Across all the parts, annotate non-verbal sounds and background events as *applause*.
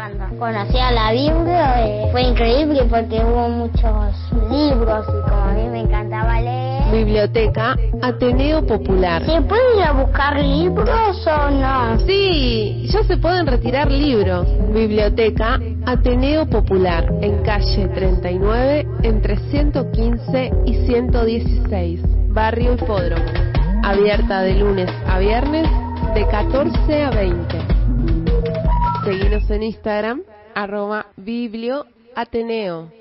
Cuando conocí a la Biblia eh, fue increíble porque hubo muchos libros y como a mí me encantaba leer. Biblioteca Ateneo Popular. ¿Se puede ir a buscar libros o no? Sí, ya se pueden retirar libros. Biblioteca Ateneo Popular en calle 39 entre 115 y 116, Barrio Hipódromo. Abierta de lunes a viernes de 14 a 20. Seguinos en Instagram, arroba biblioateneo.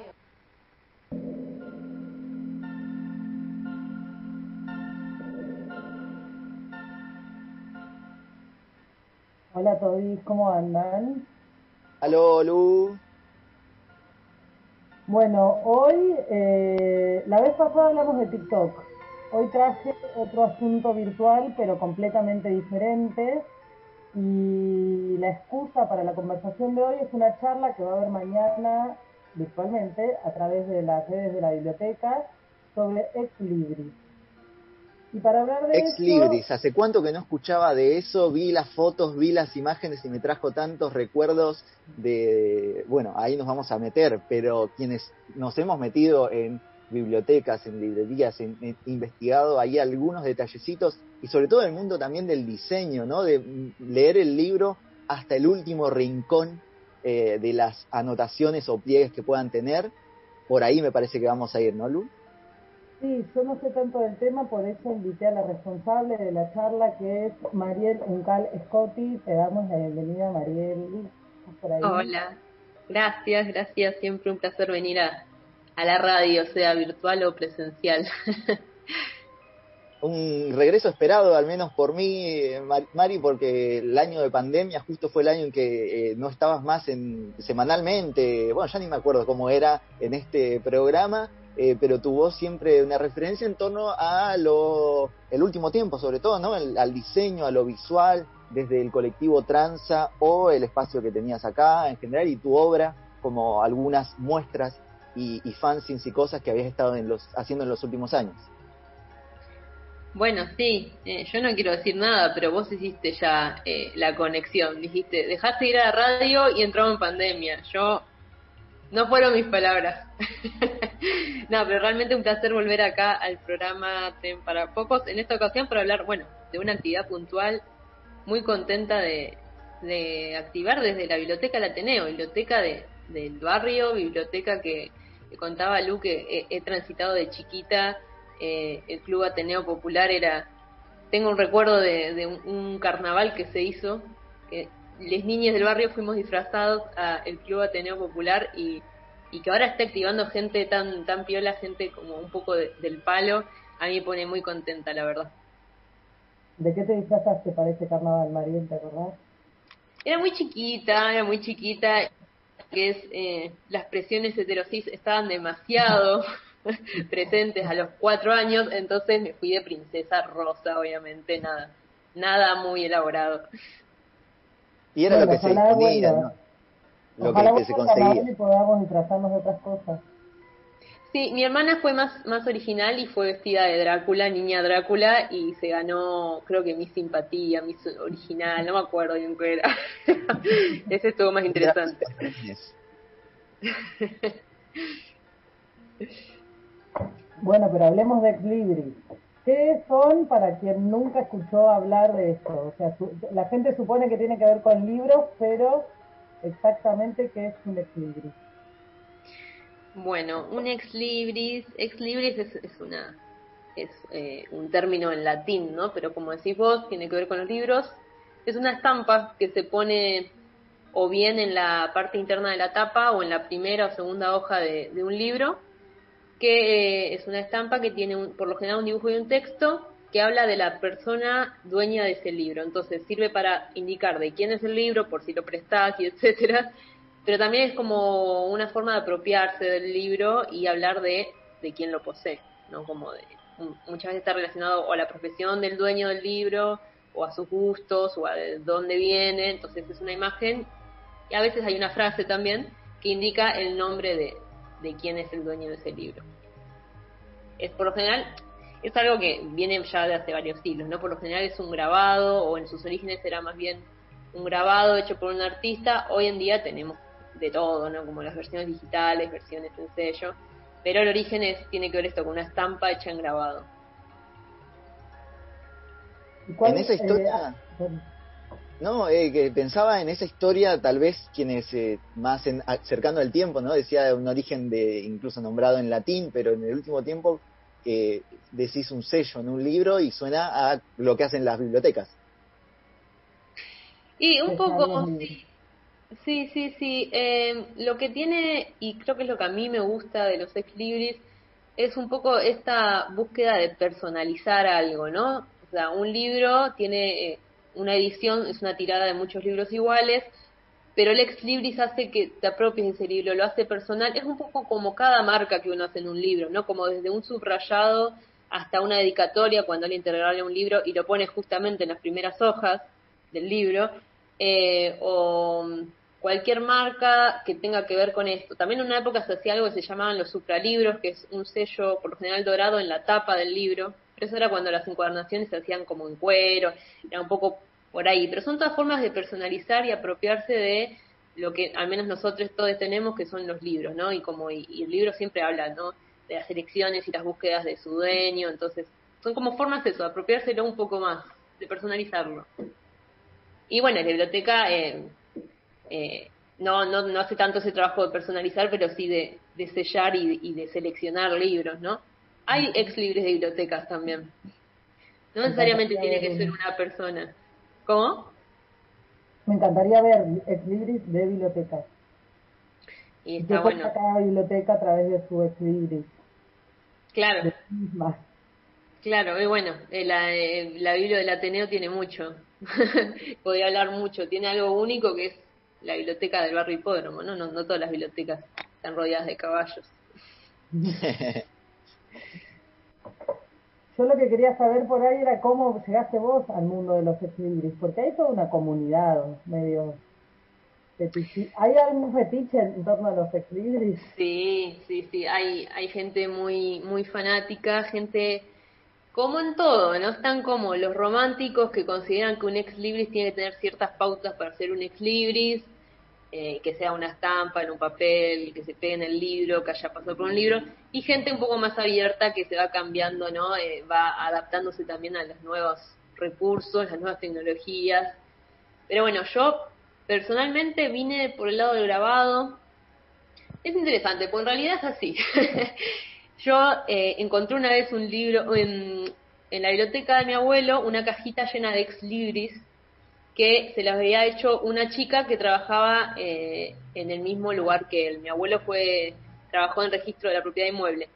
Hola a todos, ¿cómo andan? Aló, Lu. Bueno, hoy, eh, la vez pasada hablamos de TikTok. Hoy traje otro asunto virtual, pero completamente diferente. Y la excusa para la conversación de hoy es una charla que va a haber mañana virtualmente a través de las redes de la biblioteca sobre Ex Libris. Y para hablar de Ex Libris, ¿hace cuánto que no escuchaba de eso? Vi las fotos, vi las imágenes y me trajo tantos recuerdos de, bueno, ahí nos vamos a meter, pero quienes nos hemos metido en bibliotecas, en librerías, en, en, investigado ahí algunos detallecitos y sobre todo el mundo también del diseño, ¿no? De leer el libro hasta el último rincón eh, de las anotaciones o pliegues que puedan tener. Por ahí me parece que vamos a ir, ¿no, Lu? Sí, yo no sé tanto del tema, por eso invité a la responsable de la charla, que es Mariel Uncal Scotti. Te damos la bienvenida, Mariel. Hola, gracias, gracias. Siempre un placer venir a, a la radio, sea virtual o presencial. un regreso esperado, al menos por mí, Mari, porque el año de pandemia justo fue el año en que eh, no estabas más en semanalmente, bueno, ya ni me acuerdo cómo era en este programa, eh, pero tuvo siempre una referencia en torno a lo, el último tiempo, sobre todo, ¿no? El, al diseño, a lo visual, desde el colectivo Tranza o el espacio que tenías acá en general y tu obra, como algunas muestras y, y fanzines y cosas que habías estado en los, haciendo en los últimos años. Bueno, sí, eh, yo no quiero decir nada, pero vos hiciste ya eh, la conexión. Dijiste, dejaste ir a la radio y entramos en pandemia. Yo, no fueron mis palabras. *laughs* no, pero realmente un placer volver acá al programa Ten para Pocos, en esta ocasión para hablar, bueno, de una actividad puntual. Muy contenta de, de activar desde la Biblioteca del Ateneo, biblioteca de, del barrio, biblioteca que, que contaba Lu que he, he transitado de chiquita eh, el Club Ateneo Popular era, tengo un recuerdo de, de un, un, carnaval que se hizo, que les niñas del barrio fuimos disfrazados al Club Ateneo Popular y, y, que ahora está activando gente tan, tan piola, gente como un poco de, del palo, a mí me pone muy contenta, la verdad. ¿De qué te disfrazaste para ese carnaval, Mariel, te acordás? Era muy chiquita, era muy chiquita, que es, eh, las presiones heterosis estaban demasiado *laughs* presentes a los cuatro años, entonces me fui de princesa rosa, obviamente, nada, nada muy elaborado. Y era bueno, lo que se disponía, ¿no? Lo ojalá que, que se conseguía. Y podamos disfrazarnos de otras cosas. Sí, mi hermana fue más, más original y fue vestida de Drácula, niña Drácula, y se ganó, creo que mi simpatía, mi original, no me acuerdo bien qué era. *laughs* Ese estuvo más interesante. *laughs* Bueno, pero hablemos de Ex Libris. ¿Qué son para quien nunca escuchó hablar de esto? O sea, su, la gente supone que tiene que ver con libros, pero exactamente qué es un Ex Libris. Bueno, un Ex Libris, Ex Libris es, es una es eh, un término en latín, ¿no? Pero como decís vos, tiene que ver con los libros. Es una estampa que se pone o bien en la parte interna de la tapa o en la primera o segunda hoja de, un libro que eh, es una estampa que tiene un, por lo general un dibujo y un texto que habla de la persona dueña de ese libro. Entonces sirve para indicar de quién es el libro, por si lo prestás y etcétera. Pero también es como una forma de apropiarse del libro y hablar de, de quién lo posee, ¿no? Como de, muchas veces está relacionado o a la profesión del dueño del libro, o a sus gustos, o a de dónde viene. Entonces es una imagen y a veces hay una frase también que indica el nombre de, de quién es el dueño de ese libro. Es por lo general, es algo que viene ya de hace varios siglos, ¿no? Por lo general es un grabado o en sus orígenes era más bien un grabado hecho por un artista, hoy en día tenemos de todo, ¿no? Como las versiones digitales, versiones en sello, pero el origen es, tiene que ver esto con una estampa hecha en grabado. En esa historia... Eh, no, eh, que pensaba en esa historia, tal vez quienes eh, más en, cercano al tiempo, ¿no? Decía un origen de incluso nombrado en latín, pero en el último tiempo eh, decís un sello en un libro y suena a lo que hacen las bibliotecas. Y un poco, sí, sí, sí. Eh, lo que tiene, y creo que es lo que a mí me gusta de los ex libris, es un poco esta búsqueda de personalizar algo, ¿no? O sea, un libro tiene eh, una edición, es una tirada de muchos libros iguales, pero el ex libris hace que te apropies ese libro, lo hace personal, es un poco como cada marca que uno hace en un libro, ¿no? Como desde un subrayado hasta una dedicatoria cuando alguien te un libro y lo pone justamente en las primeras hojas del libro, eh, o cualquier marca que tenga que ver con esto. También en una época se hacía algo que se llamaban los supralibros, que es un sello por lo general dorado en la tapa del libro, pero eso era cuando las encuadernaciones se hacían como en cuero, era un poco por ahí, pero son todas formas de personalizar y apropiarse de lo que al menos nosotros todos tenemos, que son los libros, ¿no? Y como y, el libro siempre habla, ¿no? De las elecciones y las búsquedas de su dueño, entonces son como formas de eso, de apropiárselo un poco más, de personalizarlo. Y bueno, la biblioteca eh, eh, no, no, no hace tanto ese trabajo de personalizar, pero sí de, de sellar y, de seleccionar libros, ¿no? Hay ex libres de bibliotecas también. No necesariamente tiene que ser una persona. ¿Cómo? Me encantaría ver ex libris de bibliotecas. Y está bueno. cada biblioteca a través de su ex libris. Claro. Claro, y bueno, eh, la, eh, la Biblia del Ateneo tiene mucho. *laughs* Podría hablar mucho. Tiene algo único que es la biblioteca del barrio hipódromo, ¿no? No, no todas las bibliotecas están rodeadas de caballos. *laughs* Yo lo que quería saber por ahí era cómo llegaste vos al mundo de los ex porque hay toda una comunidad medio ¿Hay algún fetiche en torno a los ex Sí, sí, sí, hay, hay gente muy, muy fanática, gente como en todo, ¿no? Están como los románticos que consideran que un ex libris tiene que tener ciertas pautas para ser un ex libris, eh, que sea una estampa en un papel, que se pegue en el libro, que haya pasado por un libro, y gente un poco más abierta que se va cambiando, ¿no? Eh, va adaptándose también a los nuevos recursos, las nuevas tecnologías. Pero bueno, yo personalmente vine por el lado del grabado. Es interesante, porque en realidad es así. *laughs* yo eh, encontré una vez un libro en, la biblioteca de mi abuelo, una cajita llena de ex libris que se las había hecho una chica que trabajaba eh, en el mismo lugar que él. Mi abuelo fue trabajó en registro de la propiedad inmueble.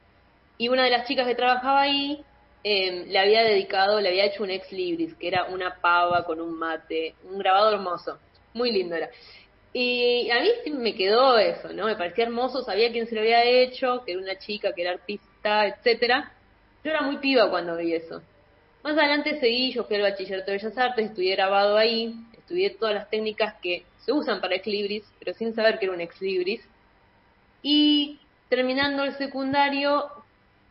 Y una de las chicas que trabajaba ahí em, le había dedicado, le había hecho un ex libris, que era una pava con un mate, un grabado hermoso, muy lindo era. Y a mí sí me quedó eso, ¿no? Me parecía hermoso, sabía quién se lo había hecho, que era una chica, que era artista, etcétera. Yo era muy piba cuando vi eso. Más adelante seguí, yo fui al bachillerato de Bellas Artes, estudié grabado ahí, estudié todas las técnicas que se usan para ex libris, pero sin saber que era un ex libris. Y terminando el secundario,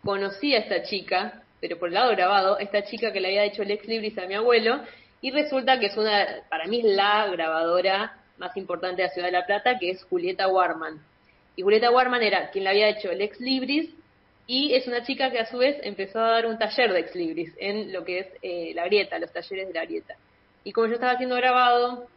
conocí a esta chica, pero por el lado grabado, esta chica que le había hecho el ex libris a mi abuelo, y resulta que es una, para mí es la grabadora más importante de la ciudad de La Plata, que es Julieta Warman. Y Julieta Warman era quien le había hecho el ex libris y es una chica que a su vez empezó a dar un taller de ex libris en lo que es eh, la grieta, los talleres de la grieta. Y como yo estaba haciendo grabado,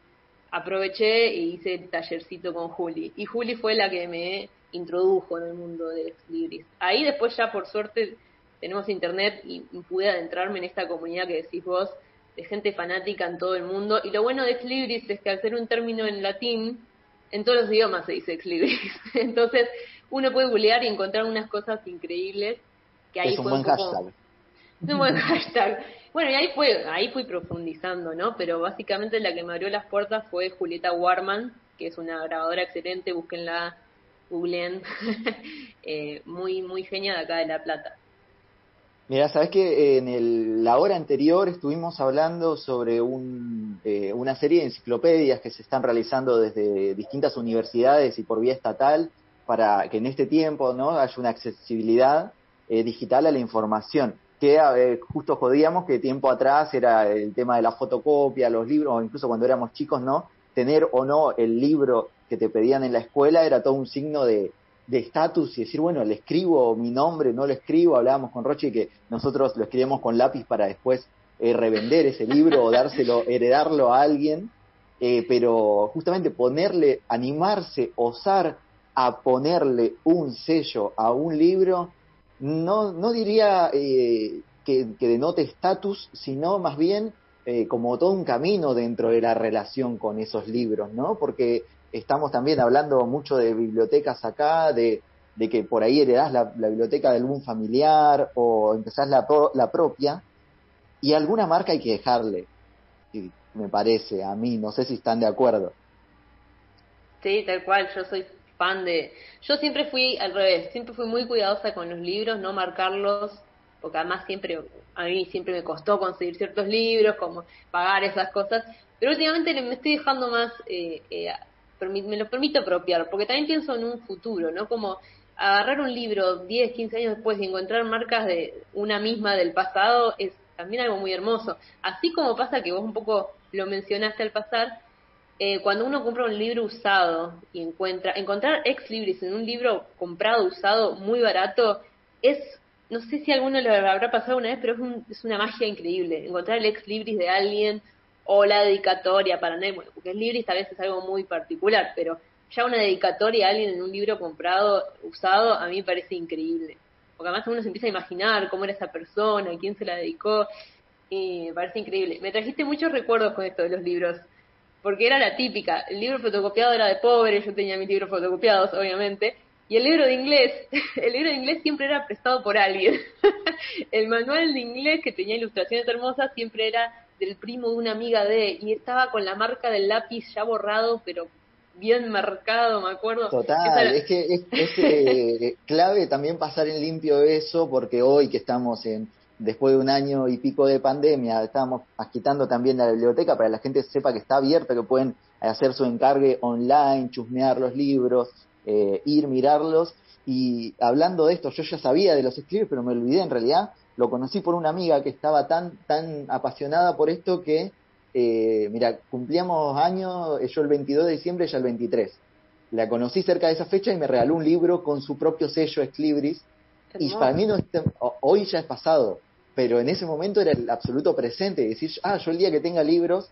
aproveché e hice el tallercito con Juli. Y Juli fue la que me introdujo en el mundo de ex libris. Ahí después ya por suerte tenemos internet y pude adentrarme en esta comunidad que decís vos, de gente fanática en todo el mundo. Y lo bueno de ex libris es que al ser un término en latín, en todos los idiomas se dice ex libris. *laughs* Entonces, uno puede googlear y encontrar unas cosas increíbles que ahí es un buen hashtag. un buen *laughs* hashtag. Bueno, y ahí fue, ahí fui profundizando, ¿no? Pero básicamente la que me abrió las puertas fue Julieta Warman, que es una grabadora excelente, búsquenla, googleen, *laughs* eh, muy, muy genia de acá de La Plata. Mira, sabes que en el, la hora anterior estuvimos hablando sobre un, eh, una serie de enciclopedias que se están realizando desde distintas universidades y por vía estatal para que en este tiempo no haya una accesibilidad eh, digital a la información. que eh, justo jodíamos que tiempo atrás era el tema de la fotocopia, los libros, o incluso cuando éramos chicos, ¿no? Tener o no el libro que te pedían en la escuela era todo un signo de estatus y decir, bueno, le escribo mi nombre, no lo escribo, hablábamos con Roche que nosotros lo escribíamos con lápiz para después eh, revender ese libro o dárselo, *laughs* heredarlo a alguien, eh, pero justamente ponerle, animarse, osar a ponerle un sello a un libro, no, no diría eh, que, denote estatus, sino más bien como todo un camino dentro de la relación con esos libros, ¿no? Porque estamos también hablando mucho de bibliotecas acá, de, que por ahí heredás la, biblioteca de algún familiar o empezás la, la propia, y alguna marca hay que dejarle, me parece, a mí, no sé si están de acuerdo. Sí, tal cual, yo soy fan de... Yo siempre fui al revés, siempre fui muy cuidadosa con los libros, no marcarlos, porque además siempre, a mí siempre me costó conseguir ciertos libros, como pagar esas cosas, pero últimamente me estoy dejando más, eh, eh, me lo permito apropiar, porque también pienso en un futuro, ¿no? Como agarrar un libro 10, 15 años después y encontrar marcas de una misma del pasado es también algo muy hermoso. Así como pasa que vos un poco lo mencionaste al pasar, eh, cuando uno compra un libro usado y encuentra, encontrar ex libris en un libro comprado usado muy barato es, no sé si alguno lo habrá pasado una vez, pero es, es una magia increíble. Encontrar el ex libris de alguien o la dedicatoria para no, bueno, porque el libris tal vez es algo muy particular, pero ya una dedicatoria a alguien en un libro comprado, usado, a mí me parece increíble porque además uno se empieza a imaginar cómo era esa persona, quién se la dedicó, y me parece increíble. Me trajiste muchos recuerdos con esto de los libros, porque era la típica, el libro fotocopiado era de pobre, yo tenía mis libros fotocopiados, obviamente, y el libro de inglés, *laughs* el libro de inglés siempre era prestado por alguien. *laughs* el manual de inglés que tenía ilustraciones hermosas siempre era del primo de una amiga de, y estaba con la marca del lápiz ya borrado, pero bien marcado, me acuerdo. Total, es que es, eh, *laughs* clave también pasar en limpio eso, porque hoy que estamos en después de un año y pico de pandemia, estamos agitando también la biblioteca para que la gente sepa que está abierta, que pueden hacer su encargue online, chusmear los libros, eh, ir, mirarlos. Y hablando de esto, yo ya sabía de los escribes, pero me olvidé en realidad. Lo conocí por una amiga que estaba tan, tan apasionada por esto que eh, mira, cumplíamos años, yo el 22 de diciembre, ella el 23. La conocí cerca de esa fecha y me regaló un libro con su propio sello Esclibris. Y para mí no hoy ya es pasado, pero en ese momento era el absoluto presente, decir, ah, yo el día que tenga libros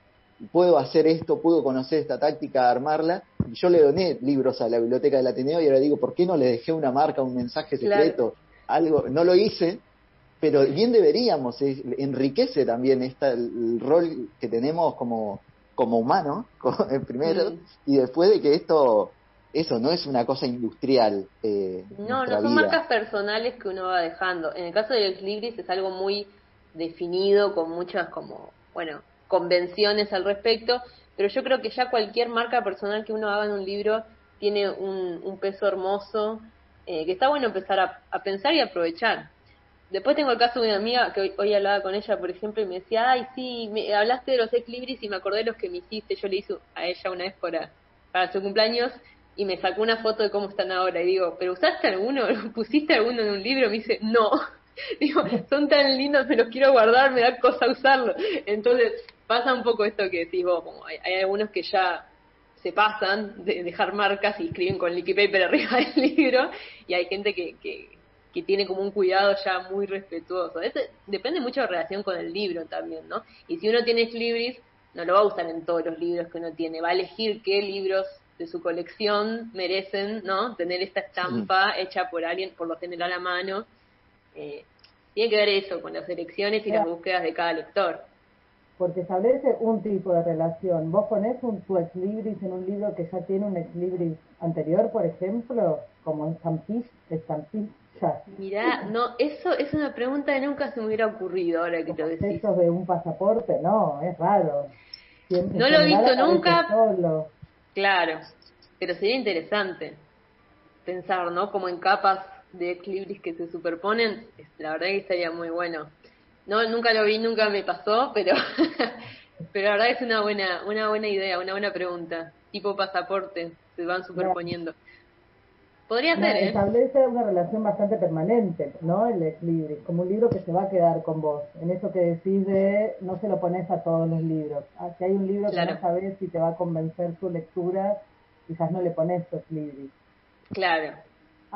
puedo hacer esto, puedo conocer esta táctica, armarla. Y yo le doné libros a la biblioteca del Ateneo y ahora digo, ¿por qué no le dejé una marca, un mensaje secreto? Algo, no lo hice, pero bien deberíamos, enriquece también esta, el rol que tenemos como, como humano, *laughs* primero, mm. y después de que esto, eso no es una cosa industrial. Eh, no, no son marcas personales que uno va dejando. En el caso de los Libris es algo muy definido, con muchas como, bueno, convenciones al respecto, pero yo creo que ya cualquier marca personal que uno haga en un libro tiene un, peso hermoso, eh, que está bueno empezar a, pensar y aprovechar. Después tengo el caso de una amiga que hoy, hablaba con ella, por ejemplo, y me decía, ay, sí, me hablaste de los equilibris y me acordé de los que me hiciste. Yo le hice a ella una vez para, para su cumpleaños y me sacó una foto de cómo están ahora. Y digo, ¿pero usaste alguno? *laughs* ¿Pusiste alguno en un libro? Me dice, no. *laughs* Digo, son tan lindos, me los quiero guardar, me da cosa usarlo. Entonces, pasa un poco esto que decís vos, como hay, hay algunos que ya se pasan de dejar marcas y escriben con liquid paper arriba *laughs* del libro, y hay gente que, que que tiene como un cuidado ya muy respetuoso. Eso depende mucho de la relación con el libro también, ¿no? Y si uno tiene libris, no lo va a usar en todos los libros que uno tiene, va a elegir qué libros de su colección merecen, ¿no? Tener esta estampa hecha por alguien, por lo general a mano. Eh, tiene que ver eso con las elecciones y las búsquedas de cada lector. Porque establece un tipo de relación. Vos ponés un, tu ex libris en un libro que ya tiene un ex libris anterior, por ejemplo, como Stampis Mirá, no, eso es una pregunta que nunca se me hubiera ocurrido ahora que lo decís. De un pasaporte, no, es raro. no lo he visto nunca. Claro, pero sería interesante pensar, ¿no? Como en capas de equilibris que se superponen, la verdad que estaría muy bueno. No, nunca lo vi, nunca me pasó, pero *laughs* pero la verdad es una buena una buena idea, una buena pregunta. Tipo pasaporte, se van superponiendo. Podría ser, ¿eh? Establece una relación bastante permanente, ¿no? El ex libris, como un libro que se va a quedar con vos. En eso que decís de no se lo pones a todos los libros. Ah, si hay un libro que no sabes si te va a convencer su lectura, quizás no le pones ex libris. Claro.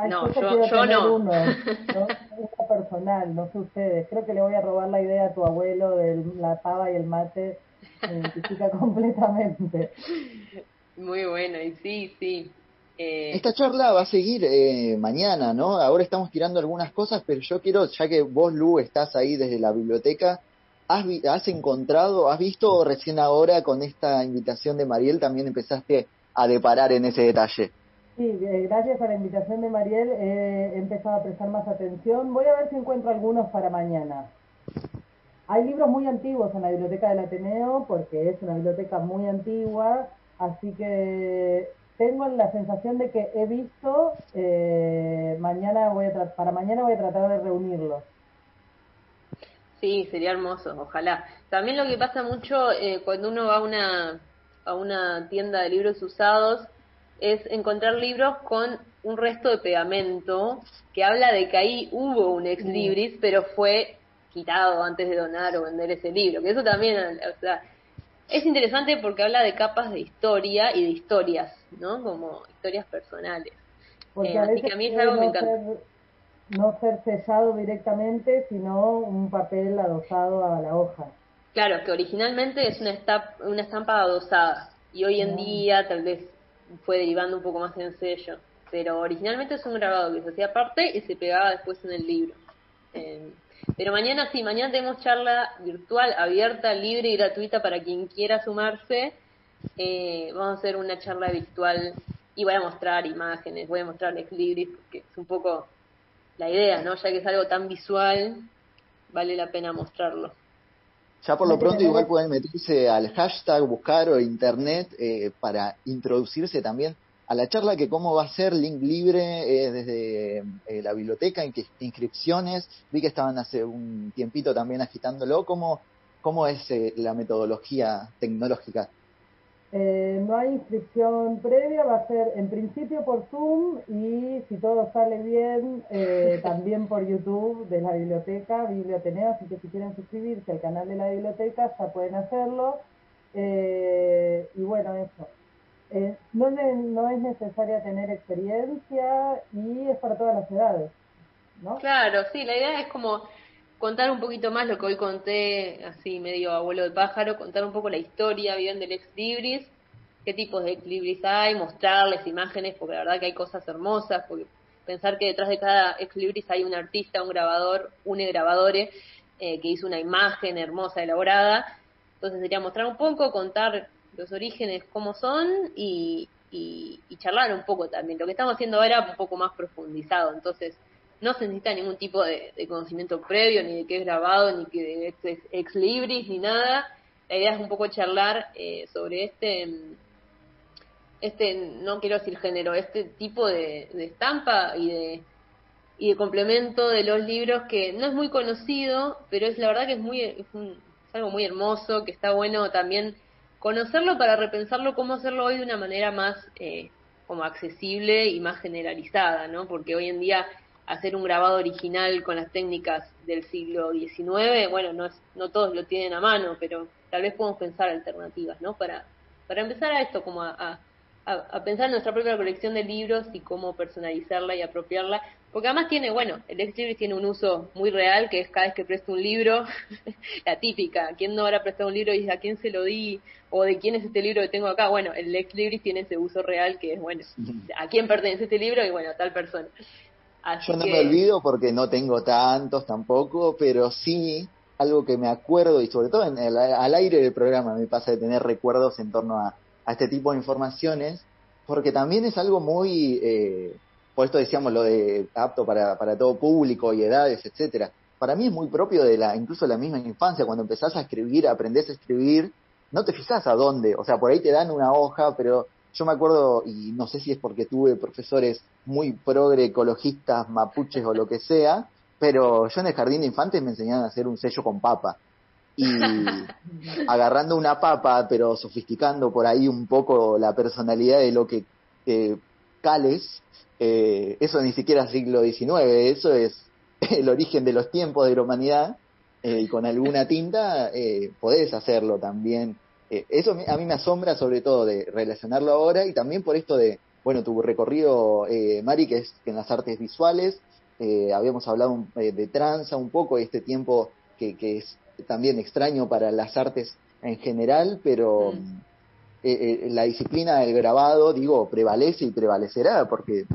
No, yo, yo no. Uno, *laughs* personal, no sé ustedes. Creo que le voy a robar la idea a tu abuelo de la pava y el mate. Me identifica *laughs* completamente. Muy bueno, y sí, sí. Eh, Esta charla va a seguir eh, mañana, ¿no? Ahora estamos tirando algunas cosas, pero yo quiero, ya que vos, Lu, estás ahí desde la biblioteca, ¿has, has encontrado, has visto recién ahora con esta invitación de Mariel también empezaste a deparar en ese detalle? Sí, eh, gracias a la invitación de Mariel he empezado a prestar más atención. Voy a ver si encuentro algunos para mañana. Hay libros muy antiguos en la biblioteca del Ateneo, porque es una biblioteca muy antigua, así que tengo la sensación de que he visto, eh, mañana voy a para mañana voy a tratar de reunirlos. Sí, sería hermoso, ojalá. También lo que pasa mucho eh, cuando uno va a una, a una tienda de libros usados es encontrar libros con un resto de pegamento que habla de que ahí hubo un ex libris, pero fue quitado antes de donar o vender ese libro. Que eso también, o sea, es interesante porque habla de capas de historia y de historias, ¿no? Como historias personales. Porque eh, así que a mí es algo que me encanta. no ser sellado directamente, sino un papel adosado a la hoja. Claro, que originalmente es una, estampa, una estampa adosada y hoy en día tal vez fue derivando un poco más en sello, pero originalmente es un grabado que se hacía aparte y se pegaba después en el libro. Eh, pero mañana sí, mañana tenemos charla virtual, abierta, libre y gratuita para quien quiera sumarse. Eh, vamos a hacer una charla virtual y voy a mostrar imágenes, voy a mostrar ex libris porque es un poco la idea, ¿no? Ya que es algo tan visual, vale la pena mostrarlo. Ya por lo pronto igual pueden meterse al hashtag, buscar o internet eh, para introducirse también a la charla que cómo va a ser link libre eh, desde eh, la biblioteca, en inscripciones, vi que estaban hace un tiempito también agitándolo, ¿cómo, cómo es eh, la metodología tecnológica? No hay inscripción previa, va a ser en principio por Zoom y si todo sale bien, *laughs* también por YouTube de la biblioteca, Biblioteneo, así que si quieren suscribirse al canal de la biblioteca ya pueden hacerlo. y bueno, eso. Eh, no, no es necesaria tener experiencia y es para todas las edades, ¿no? Claro, sí, la idea es como contar un poquito más lo que hoy conté, así medio abuelo de pájaro, contar un poco la historia bien del ex libris, qué tipos de ex libris hay, mostrarles imágenes, porque la verdad que hay cosas hermosas, porque pensar que detrás de cada ex libris hay un artista, un grabador, un grabadore, eh, que hizo una imagen hermosa, elaborada, entonces sería mostrar un poco, contar los orígenes cómo son y, y, charlar un poco también. Lo que estamos haciendo ahora un poco más profundizado, entonces no se necesita ningún tipo de, conocimiento previo, ni de qué es grabado, ni que de ex, libris, ni nada. La idea es un poco charlar eh, sobre este, este, no quiero decir género, este tipo de, estampa y de, y de complemento de los libros que no es muy conocido, pero es la verdad que es muy, es algo muy hermoso, que está bueno también conocerlo para repensarlo, cómo hacerlo hoy de una manera más eh, como accesible y más generalizada, ¿no? Porque hoy en día hacer un grabado original con las técnicas del siglo XIX, bueno, no, es, no todos lo tienen a mano, pero tal vez podemos pensar alternativas, ¿no? Para, para empezar a esto, como a, a, pensar en nuestra propia colección de libros y cómo personalizarla y apropiarla. Porque además tiene, bueno, el libris tiene un uso muy real, que es cada vez que presto un libro, *laughs* la típica, ¿quién no habrá prestado un libro y a quién se lo di? O de quién es este libro que tengo acá. Bueno, el ex libris tiene ese uso real que es, bueno, a quién pertenece este libro y bueno, tal persona. Yo no me olvido porque no tengo tantos tampoco, pero sí algo que me acuerdo y sobre todo en al aire del programa me pasa de tener recuerdos en torno a a este tipo de informaciones, porque también es algo muy, eh, por esto decíamos lo de apto para, para todo público y edades, etcétera. Para mí es muy propio de la, incluso la misma infancia, cuando empezás a escribir, aprendés a escribir, no te fijas a dónde, o sea, por ahí te dan una hoja, pero yo me acuerdo, y no sé si es porque tuve profesores muy progre, ecologistas, mapuches o lo que sea, pero yo en el jardín de infantes me enseñaron a hacer un sello con papa y *laughs* agarrando una papa, pero sofisticando por ahí un poco la personalidad de lo que cales, eh, eso ni siquiera es siglo XIX, eso es *laughs* el origen de los tiempos de la humanidad, eh, y con alguna tinta eh, podés hacerlo también. Eh, eso a mí me asombra sobre todo de relacionarlo ahora y también por esto de, bueno, tu recorrido, eh, Mari, que es en las artes visuales, eh, habíamos hablado de tranza un poco, este tiempo que, que, es también extraño para las artes en general, pero mm. la disciplina del grabado, digo, prevalece y prevalecerá, porque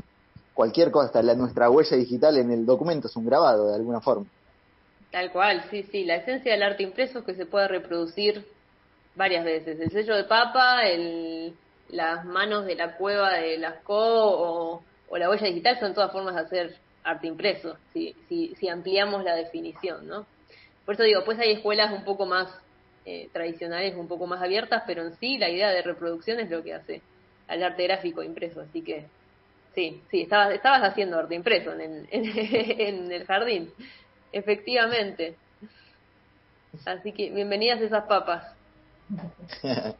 cualquier cosa, hasta la, nuestra huella digital en el documento es un grabado de alguna forma. Tal cual, sí, sí. La esencia del arte impreso es que se puede reproducir varias veces. El sello de papa, el, las manos de la cueva de Lascaux o, o la huella digital son todas formas de hacer arte impreso, si, si, si ampliamos la definición, ¿no? Por eso digo, pues hay escuelas un poco más eh, tradicionales, un poco más abiertas, pero en sí la idea de reproducción es lo que hace al arte gráfico impreso, así que sí, sí, estabas, estabas haciendo arte impreso en, *laughs* en, en el jardín. Efectivamente. Así que bienvenidas esas papas. *laughs*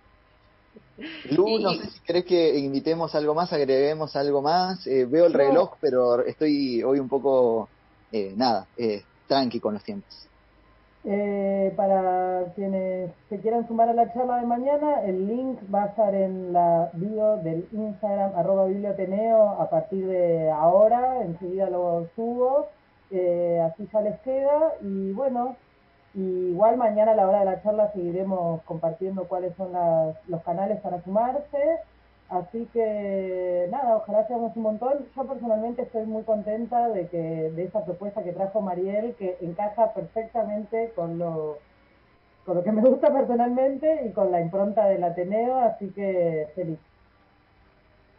Lu, no sé si crees que invitemos algo más, agreguemos algo más. Eh, veo el reloj, pero estoy hoy un poco, eh, nada, eh, tranqui con los tiempos. Eh, para quienes se quieran sumar a la charla de mañana, el link va a estar en la bio del Instagram arroba biblioteneo a partir de ahora, enseguida lo subo eh, así ya les queda y bueno, igual mañana a la hora de la charla seguiremos compartiendo cuáles son las, los canales para sumarse, así que nada, ojalá seamos un montón. Yo personalmente estoy muy contenta de que de esa propuesta que trajo Mariel, que encaja perfectamente con lo con lo que me gusta personalmente y con la impronta del Ateneo, así que feliz.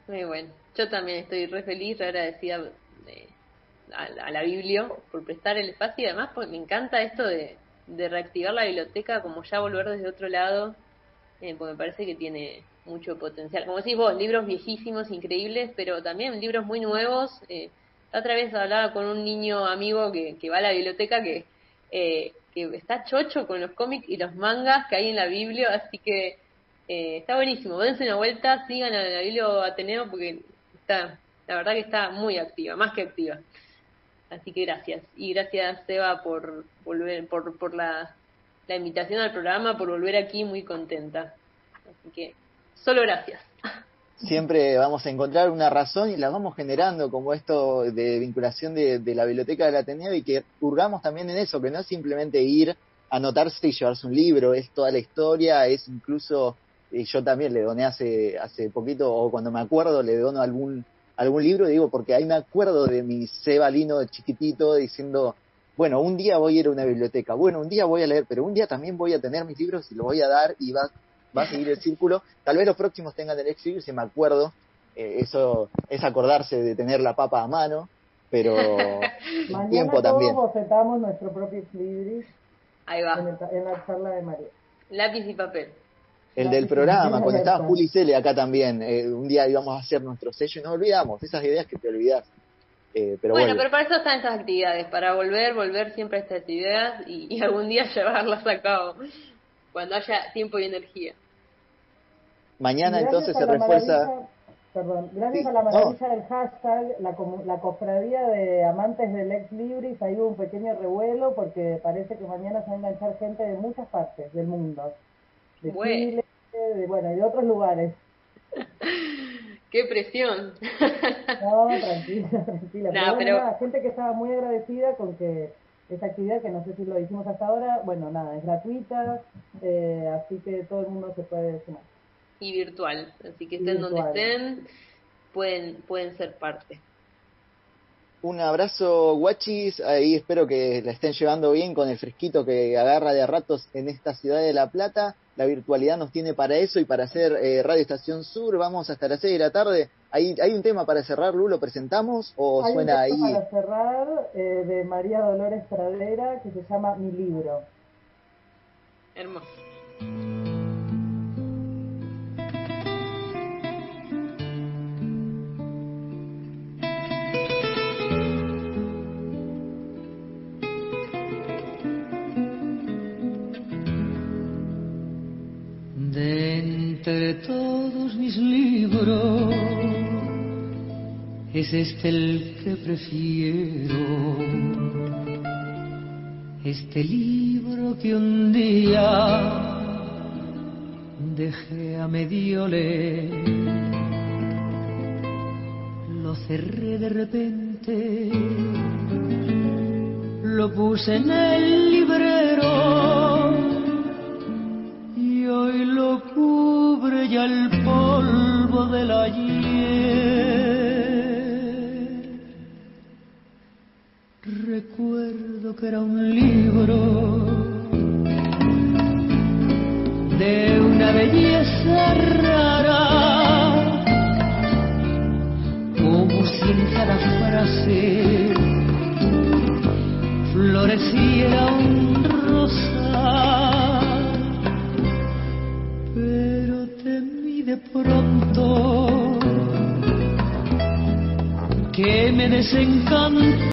Muy bueno, yo también estoy re feliz, agradecida a, la Biblia por prestar el espacio y además porque me encanta esto de, de reactivar la biblioteca, como ya volver desde otro lado, eh, porque me parece que tiene mucho potencial. Como decís vos, libros viejísimos, increíbles, pero también libros muy nuevos. Eh, otra vez hablaba con un niño amigo que, que va a la biblioteca que, eh, que está chocho con los cómics y los mangas que hay en la Biblia, así que eh, está buenísimo. Dense una vuelta, sigan a la Biblia Ateneo porque está, la verdad que está muy activa, más que activa. Así que gracias. Y gracias, Seba, por volver, por, por la, la invitación al programa, por volver aquí muy contenta. Así que, solo gracias. Siempre vamos a encontrar una razón y la vamos generando, como esto de vinculación de, de la biblioteca del Ateneo, y que hurgamos también en eso, que no es simplemente ir a anotarse y llevarse un libro, es toda la historia, es incluso, y yo también le doné hace, hace poquito, o cuando me acuerdo, le dono algún algún libro, digo, porque ahí me acuerdo de mi Seba Lino chiquitito diciendo, bueno, un día voy a ir a una biblioteca, bueno, un día voy a leer, pero un día también voy a tener mis libros y los voy a dar y va, va a seguir el círculo. Tal vez los próximos tengan el ex si me acuerdo, eh, eso es acordarse de tener la papa a mano, pero *laughs* Mañana tiempo también. bocetamos nuestro propio ex Ahí va. En, el, en la charla de María. Lápiz y papel. El del programa, cuando estaba Juli Cele acá también, eh, un día íbamos a hacer nuestro sello y nos olvidamos, esas ideas que te olvidas. Eh, pero bueno, vuelve. pero para eso están estas actividades, para volver, volver siempre a estas ideas y, y algún día *laughs* llevarlas a cabo, cuando haya tiempo y energía. Mañana entonces se refuerza... Perdón, gracias Sí, a la no. maravilla del hashtag, la, comu- la cofradía de amantes del ex libris, ahí hubo un pequeño revuelo porque parece que mañana se va a enganchar gente de muchas partes del mundo. De Bueno. Chile, de, bueno, y de otros lugares. *laughs* ¡Qué presión! *laughs* No, tranquila, tranquila. No, pero bueno, gente que estaba muy agradecida con que esta actividad, que no sé si lo hicimos hasta ahora, bueno, nada, es gratuita, eh, así que todo el mundo se puede sumar. y virtual, así que estén donde estén, pueden, pueden ser parte. Un abrazo, guachis. Ahí espero que la estén llevando bien con el fresquito que agarra de a ratos en esta ciudad de La Plata. La virtualidad nos tiene para eso y para hacer eh, Radio Estación Sur. Vamos hasta las 6 de la tarde. ¿Hay, ¿Hay un tema para cerrar, Lu? ¿Lo presentamos o Hay un suena ahí? texto para cerrar eh, de María Dolores Pradera que se llama Mi libro. Hermoso. Es este el que prefiero. Este libro que un día dejé a medio leer, lo cerré de repente, lo puse en el librero y hoy lo cubre ya el polvo del ayer. Que era un libro de una belleza rara, como si en cada frase floreciera un rosa, pero temí de pronto que me desencantó